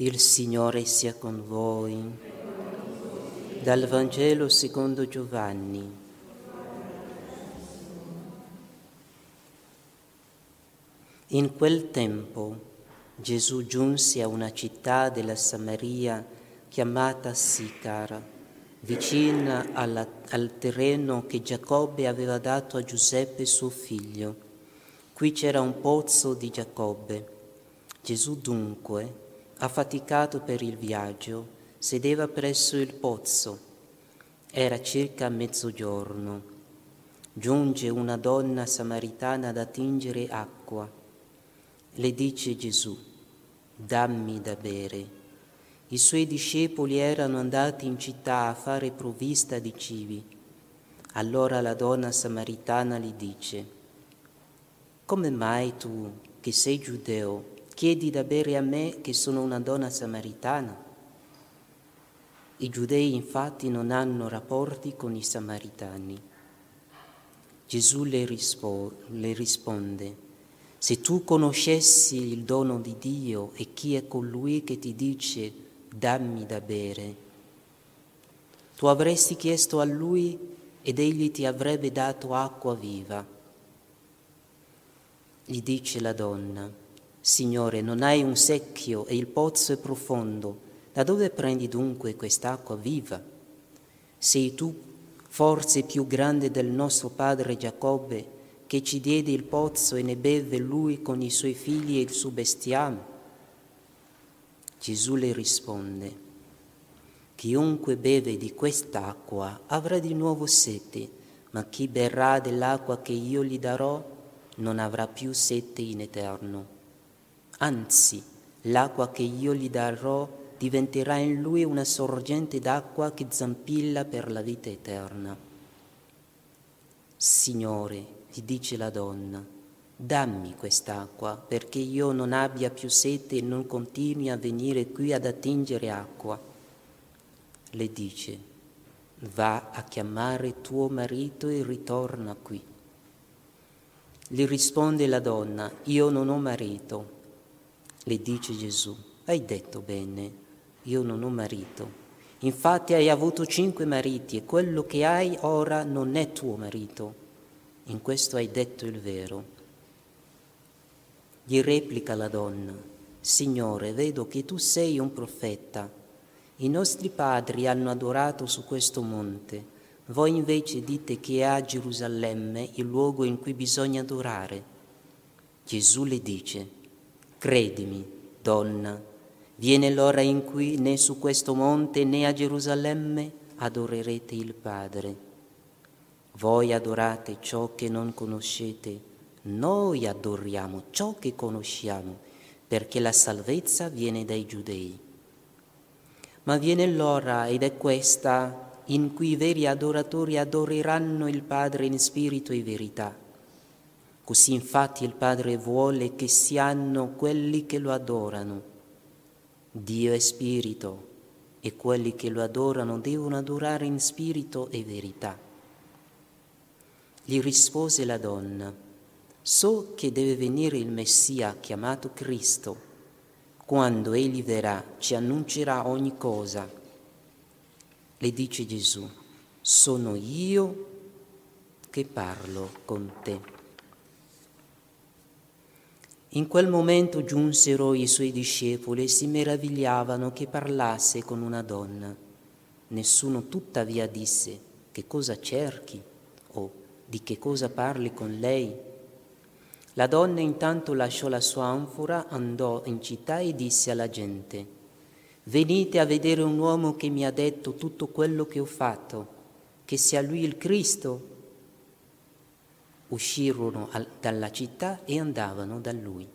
Il Signore sia con voi. Dal Vangelo secondo Giovanni. In quel tempo Gesù giunse a una città della Samaria chiamata Sicar, vicina alla, al terreno che Giacobbe aveva dato a Giuseppe suo figlio. Qui c'era un pozzo di Giacobbe. Gesù dunque, affaticato per il viaggio, sedeva presso il pozzo. Era circa mezzogiorno. Giunge una donna samaritana ad attingere acqua. Le dice Gesù, dammi da bere. I suoi discepoli erano andati in città a fare provvista di cibi. Allora la donna samaritana gli dice, come mai tu, che sei giudeo, chiedi da bere a me che sono una donna samaritana? I giudei infatti non hanno rapporti con i samaritani. Gesù le, rispo- le risponde, se tu conoscessi il dono di Dio e chi è colui che ti dice dammi da bere, tu avresti chiesto a lui ed egli ti avrebbe dato acqua viva. Gli dice la donna, Signore, non hai un secchio e il pozzo è profondo, da dove prendi dunque quest'acqua viva? Sei tu forse più grande del nostro padre Giacobbe, che ci diede il pozzo e ne beve lui con i suoi figli e il suo bestiame? Gesù le risponde, chiunque beve di quest'acqua avrà di nuovo sete, ma chi berrà dell'acqua che io gli darò non avrà più sete in eterno. Anzi, l'acqua che io gli darò diventerà in lui una sorgente d'acqua che zampilla per la vita eterna. Signore, gli dice la donna, dammi quest'acqua perché io non abbia più sete e non continui a venire qui ad attingere acqua. Le dice, va a chiamare tuo marito e ritorna qui. Gli risponde la donna, io non ho marito. Le dice Gesù, hai detto bene, io non ho marito. Infatti hai avuto cinque mariti e quello che hai ora non è tuo marito in questo hai detto il vero. Gli replica la donna, Signore, vedo che tu sei un profeta. I nostri padri hanno adorato su questo monte, voi invece dite che è a Gerusalemme il luogo in cui bisogna adorare. Gesù le dice, credimi, donna, viene l'ora in cui né su questo monte né a Gerusalemme adorerete il Padre. Voi adorate ciò che non conoscete, noi adoriamo ciò che conosciamo, perché la salvezza viene dai giudei. Ma viene l'ora, ed è questa, in cui i veri adoratori adoreranno il Padre in spirito e verità. Così infatti il Padre vuole che siano quelli che lo adorano. Dio è spirito e quelli che lo adorano devono adorare in spirito e verità. Gli rispose la donna, so che deve venire il Messia chiamato Cristo. Quando egli verrà ci annuncerà ogni cosa. Le dice Gesù, sono io che parlo con te. In quel momento giunsero i suoi discepoli e si meravigliavano che parlasse con una donna. Nessuno tuttavia disse, che cosa cerchi? o di che cosa parli con lei? La donna intanto lasciò la sua anfora, andò in città e disse alla gente, venite a vedere un uomo che mi ha detto tutto quello che ho fatto, che sia lui il Cristo. Uscirono dalla città e andavano da lui.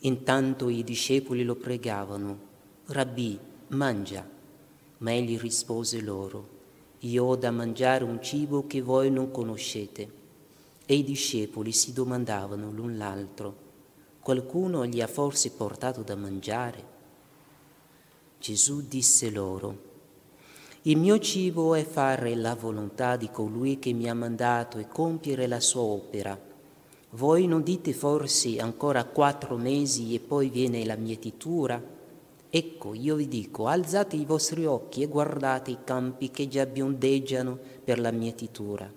Intanto i discepoli lo pregavano, Rabbi, mangia. Ma egli rispose loro, io ho da mangiare un cibo che voi non conoscete. E i discepoli si domandavano l'un l'altro, qualcuno gli ha forse portato da mangiare? Gesù disse loro, il mio cibo è fare la volontà di colui che mi ha mandato e compiere la sua opera. Voi non dite forse ancora quattro mesi e poi viene la mietitura? Ecco, io vi dico, alzate i vostri occhi e guardate i campi che già biondeggiano per la mietitura.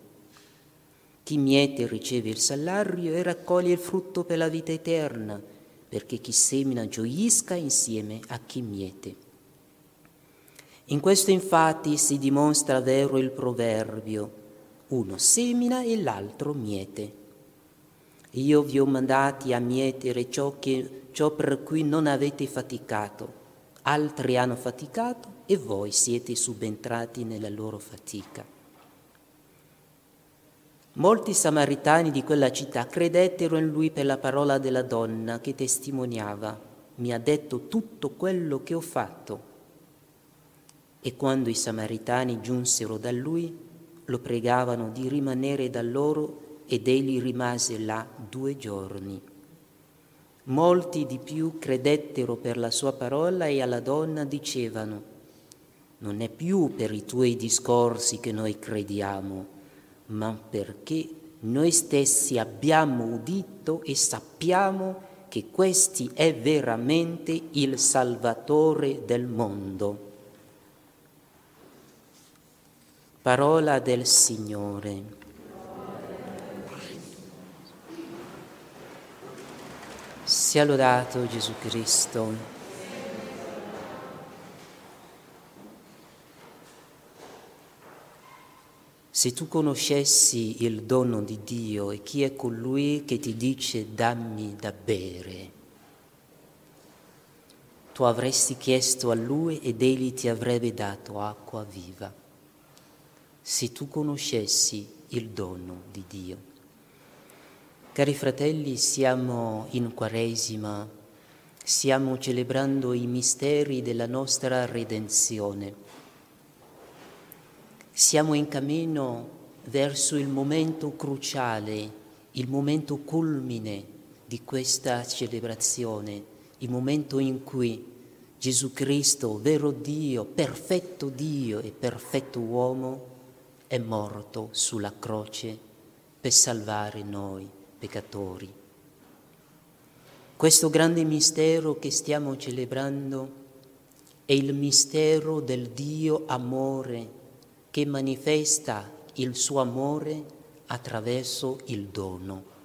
Chi miete riceve il salario e raccoglie il frutto per la vita eterna, perché chi semina gioisca insieme a chi miete. In questo infatti si dimostra vero il proverbio, uno semina e l'altro miete. Io vi ho mandati a mietere ciò, che, ciò per cui non avete faticato altri hanno faticato e voi siete subentrati nella loro fatica. Molti samaritani di quella città credettero in lui per la parola della donna che testimoniava, mi ha detto tutto quello che ho fatto. E quando i samaritani giunsero da lui, lo pregavano di rimanere da loro ed egli rimase là due giorni. Molti di più credettero per la sua parola e alla donna dicevano, non è più per i tuoi discorsi che noi crediamo, ma perché noi stessi abbiamo udito e sappiamo che questi è veramente il Salvatore del mondo. Parola del Signore. Sia lodato Gesù Cristo. Se tu conoscessi il dono di Dio e chi è colui che ti dice dammi da bere, tu avresti chiesto a lui ed egli ti avrebbe dato acqua viva. Se tu conoscessi il dono di Dio. Cari fratelli, siamo in Quaresima, stiamo celebrando i misteri della nostra redenzione. Siamo in cammino verso il momento cruciale, il momento culmine di questa celebrazione, il momento in cui Gesù Cristo, vero Dio, perfetto Dio e perfetto uomo, è morto sulla croce per salvare noi peccatori. Questo grande mistero che stiamo celebrando è il mistero del Dio amore che manifesta il suo amore attraverso il dono.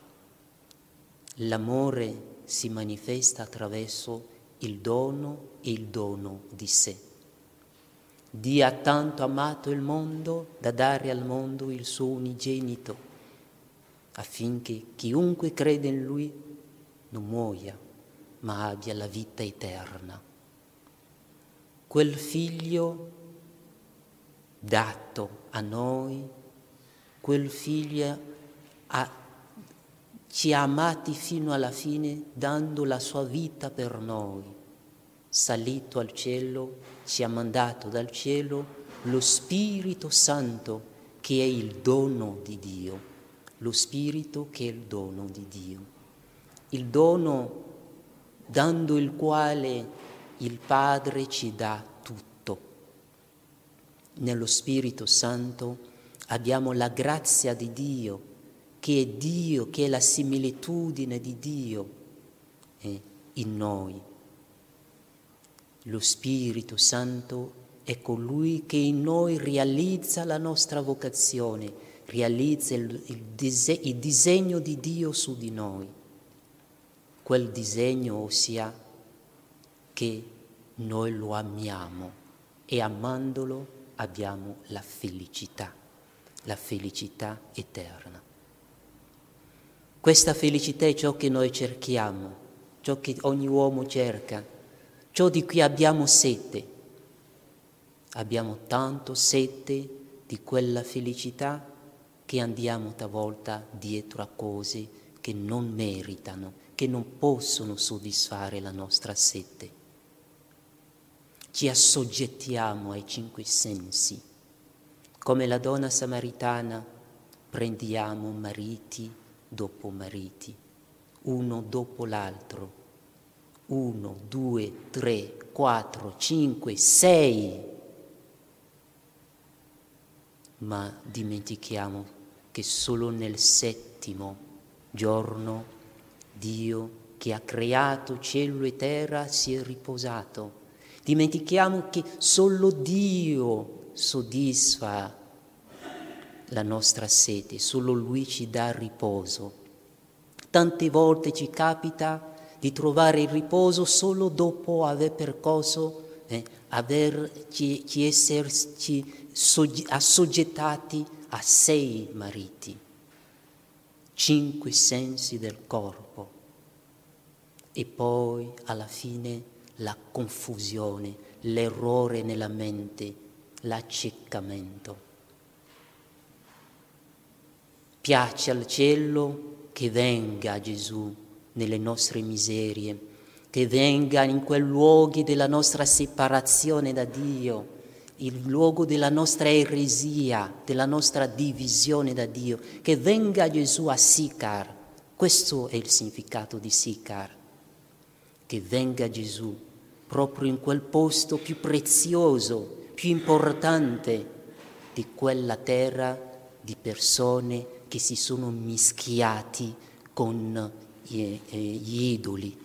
L'amore si manifesta attraverso il dono e il dono di sé. Dio ha tanto amato il mondo da dare al mondo il suo unigenito affinché chiunque crede in Lui non muoia, ma abbia la vita eterna. Quel figlio dato a noi, quel figlio ha, ci ha amati fino alla fine dando la sua vita per noi, salito al cielo, ci ha mandato dal cielo lo Spirito Santo che è il dono di Dio lo Spirito che è il dono di Dio, il dono dando il quale il Padre ci dà tutto. Nello Spirito Santo abbiamo la grazia di Dio, che è Dio, che è la similitudine di Dio eh, in noi. Lo Spirito Santo è colui che in noi realizza la nostra vocazione realizza il, il, dise- il disegno di Dio su di noi, quel disegno ossia che noi lo amiamo e amandolo abbiamo la felicità, la felicità eterna. Questa felicità è ciò che noi cerchiamo, ciò che ogni uomo cerca, ciò di cui abbiamo sete. Abbiamo tanto sete di quella felicità che andiamo talvolta dietro a cose che non meritano, che non possono soddisfare la nostra sete. Ci assoggettiamo ai cinque sensi. Come la donna samaritana prendiamo mariti dopo mariti, uno dopo l'altro. Uno, due, tre, quattro, cinque, sei. Ma dimentichiamo che solo nel settimo giorno Dio che ha creato cielo e terra si è riposato Dimentichiamo che solo Dio soddisfa la nostra sete, solo Lui ci dà riposo. Tante volte ci capita di trovare il riposo solo dopo aver percorso, eh, averci esserci assoggettati a sei mariti, cinque sensi del corpo e poi alla fine la confusione, l'errore nella mente, l'acceccamento. Piace al cielo che venga Gesù nelle nostre miserie, che venga in quei luoghi della nostra separazione da Dio, il luogo della nostra eresia, della nostra divisione da Dio, che venga Gesù a Sicar. Questo è il significato di Sicar, che venga Gesù proprio in quel posto più prezioso, più importante di quella terra di persone che si sono mischiati con gli, eh, gli idoli,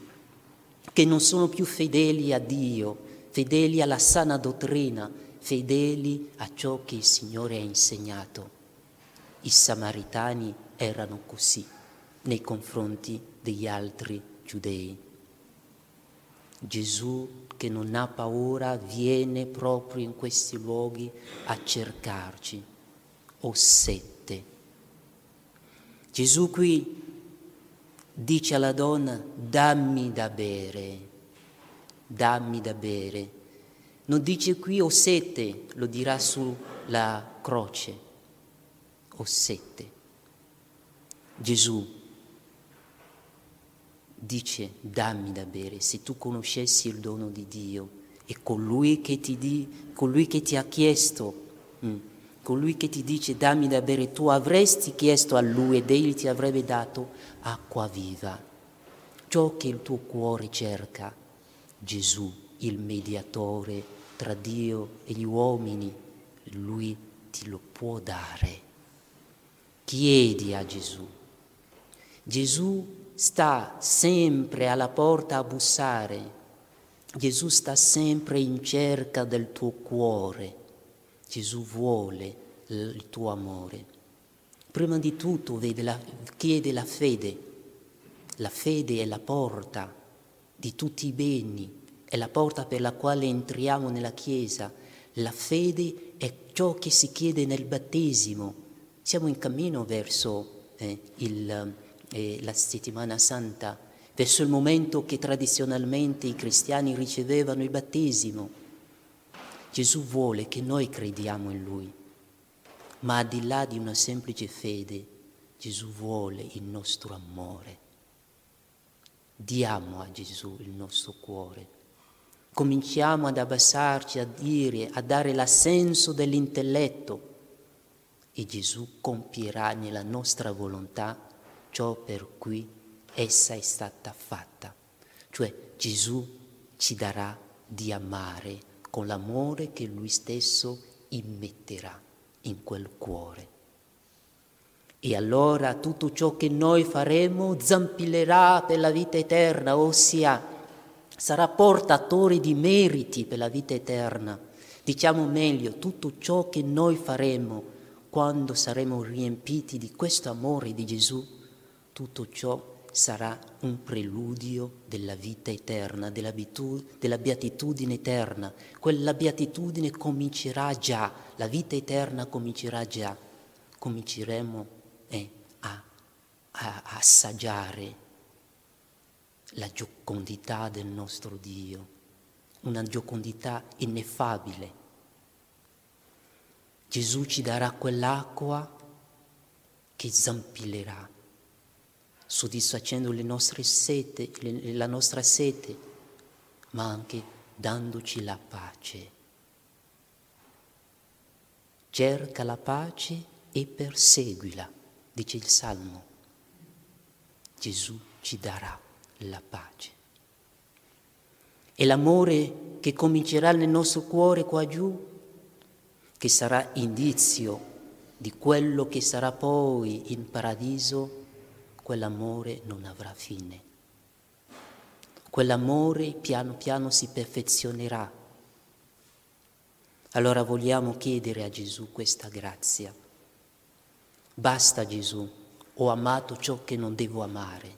che non sono più fedeli a Dio, fedeli alla sana dottrina, fedeli a ciò che il Signore ha insegnato. I samaritani erano così nei confronti degli altri giudei. Gesù che non ha paura viene proprio in questi luoghi a cercarci. O sette. Gesù qui dice alla donna dammi da bere, dammi da bere. Non dice qui o sette, lo dirà sulla croce, o sette. Gesù dice dammi da bere, se tu conoscessi il dono di Dio e colui che ti, di, colui che ti ha chiesto, mm, colui che ti dice dammi da bere, tu avresti chiesto a lui ed egli ti avrebbe dato acqua viva. Ciò che il tuo cuore cerca, Gesù, il mediatore tra Dio e gli uomini, lui ti lo può dare. Chiedi a Gesù. Gesù sta sempre alla porta a bussare. Gesù sta sempre in cerca del tuo cuore. Gesù vuole il tuo amore. Prima di tutto la, chiede la fede. La fede è la porta di tutti i beni, è la porta per la quale entriamo nella Chiesa. La fede è ciò che si chiede nel battesimo. Siamo in cammino verso eh, il eh, la settimana santa, verso il momento che tradizionalmente i cristiani ricevevano il battesimo. Gesù vuole che noi crediamo in Lui, ma al di là di una semplice fede, Gesù vuole il nostro amore. Diamo a Gesù il nostro cuore. Cominciamo ad abbassarci, a dire, a dare l'assenso dell'intelletto e Gesù compierà nella nostra volontà ciò per cui essa è stata fatta. Cioè Gesù ci darà di amare con l'amore che Lui stesso immetterà in quel cuore. E allora tutto ciò che noi faremo zampillerà per la vita eterna, ossia sarà portatore di meriti per la vita eterna. Diciamo meglio, tutto ciò che noi faremo quando saremo riempiti di questo amore di Gesù tutto ciò sarà un preludio della vita eterna, della, della beatitudine eterna. Quella beatitudine comincerà già, la vita eterna comincerà già. Cominceremo eh, a, a, assaggiare la giocondità del nostro Dio, una giocondità ineffabile. Gesù ci darà quell'acqua che zampillerà soddisfacendo sete, la nostra sete, ma anche dandoci la pace. Cerca la pace e perseguila, dice il Salmo. Gesù ci darà la pace. E l'amore che comincerà nel nostro cuore qua giù, che sarà indizio di quello che sarà poi in paradiso, quell'amore non avrà fine. Quell'amore piano piano si perfezionerà Allora vogliamo chiedere a Gesù questa grazia. Basta Gesù, ho amato ciò che non devo amare.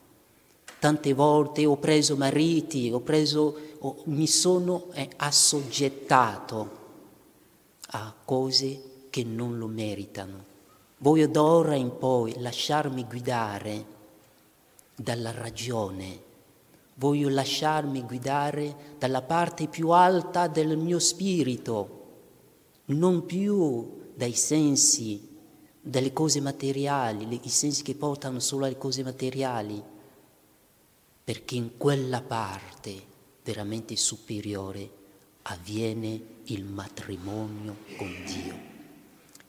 Tante volte ho preso mariti, ho preso, ho, mi sono eh, assoggettato a cose che non lo meritano. Voglio d'ora in poi lasciarmi guidare dalla ragione, voglio lasciarmi guidare dalla parte più alta del mio spirito, non più dai sensi, dalle cose materiali, i sensi che portano solo alle cose materiali perché in quella parte veramente superiore avviene il matrimonio con Dio.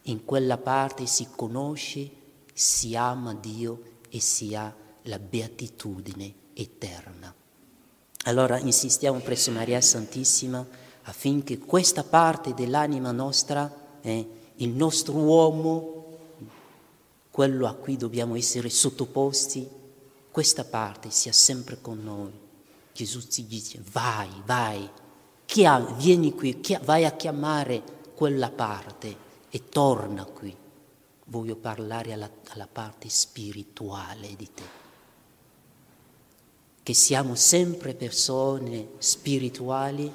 In quella parte si conosce, si ama Dio e si ha la beatitudine eterna. Allora insistiamo presso Maria Santissima affinché questa parte dell'anima nostra, eh, il nostro uomo, quello a cui dobbiamo essere sottoposti, questa parte sia sempre con noi. Gesù ci dice vai, vai, Chia, vieni qui, chia, vai a chiamare quella parte e torna qui. Voglio parlare alla, alla parte spirituale di te. Che siamo sempre persone spirituali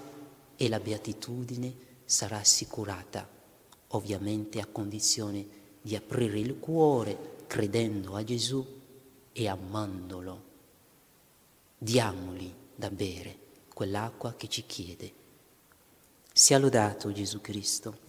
e la beatitudine sarà assicurata, ovviamente a condizione di aprire il cuore credendo a Gesù e amandolo, diamogli da bere quell'acqua che ci chiede. Sia lodato Gesù Cristo.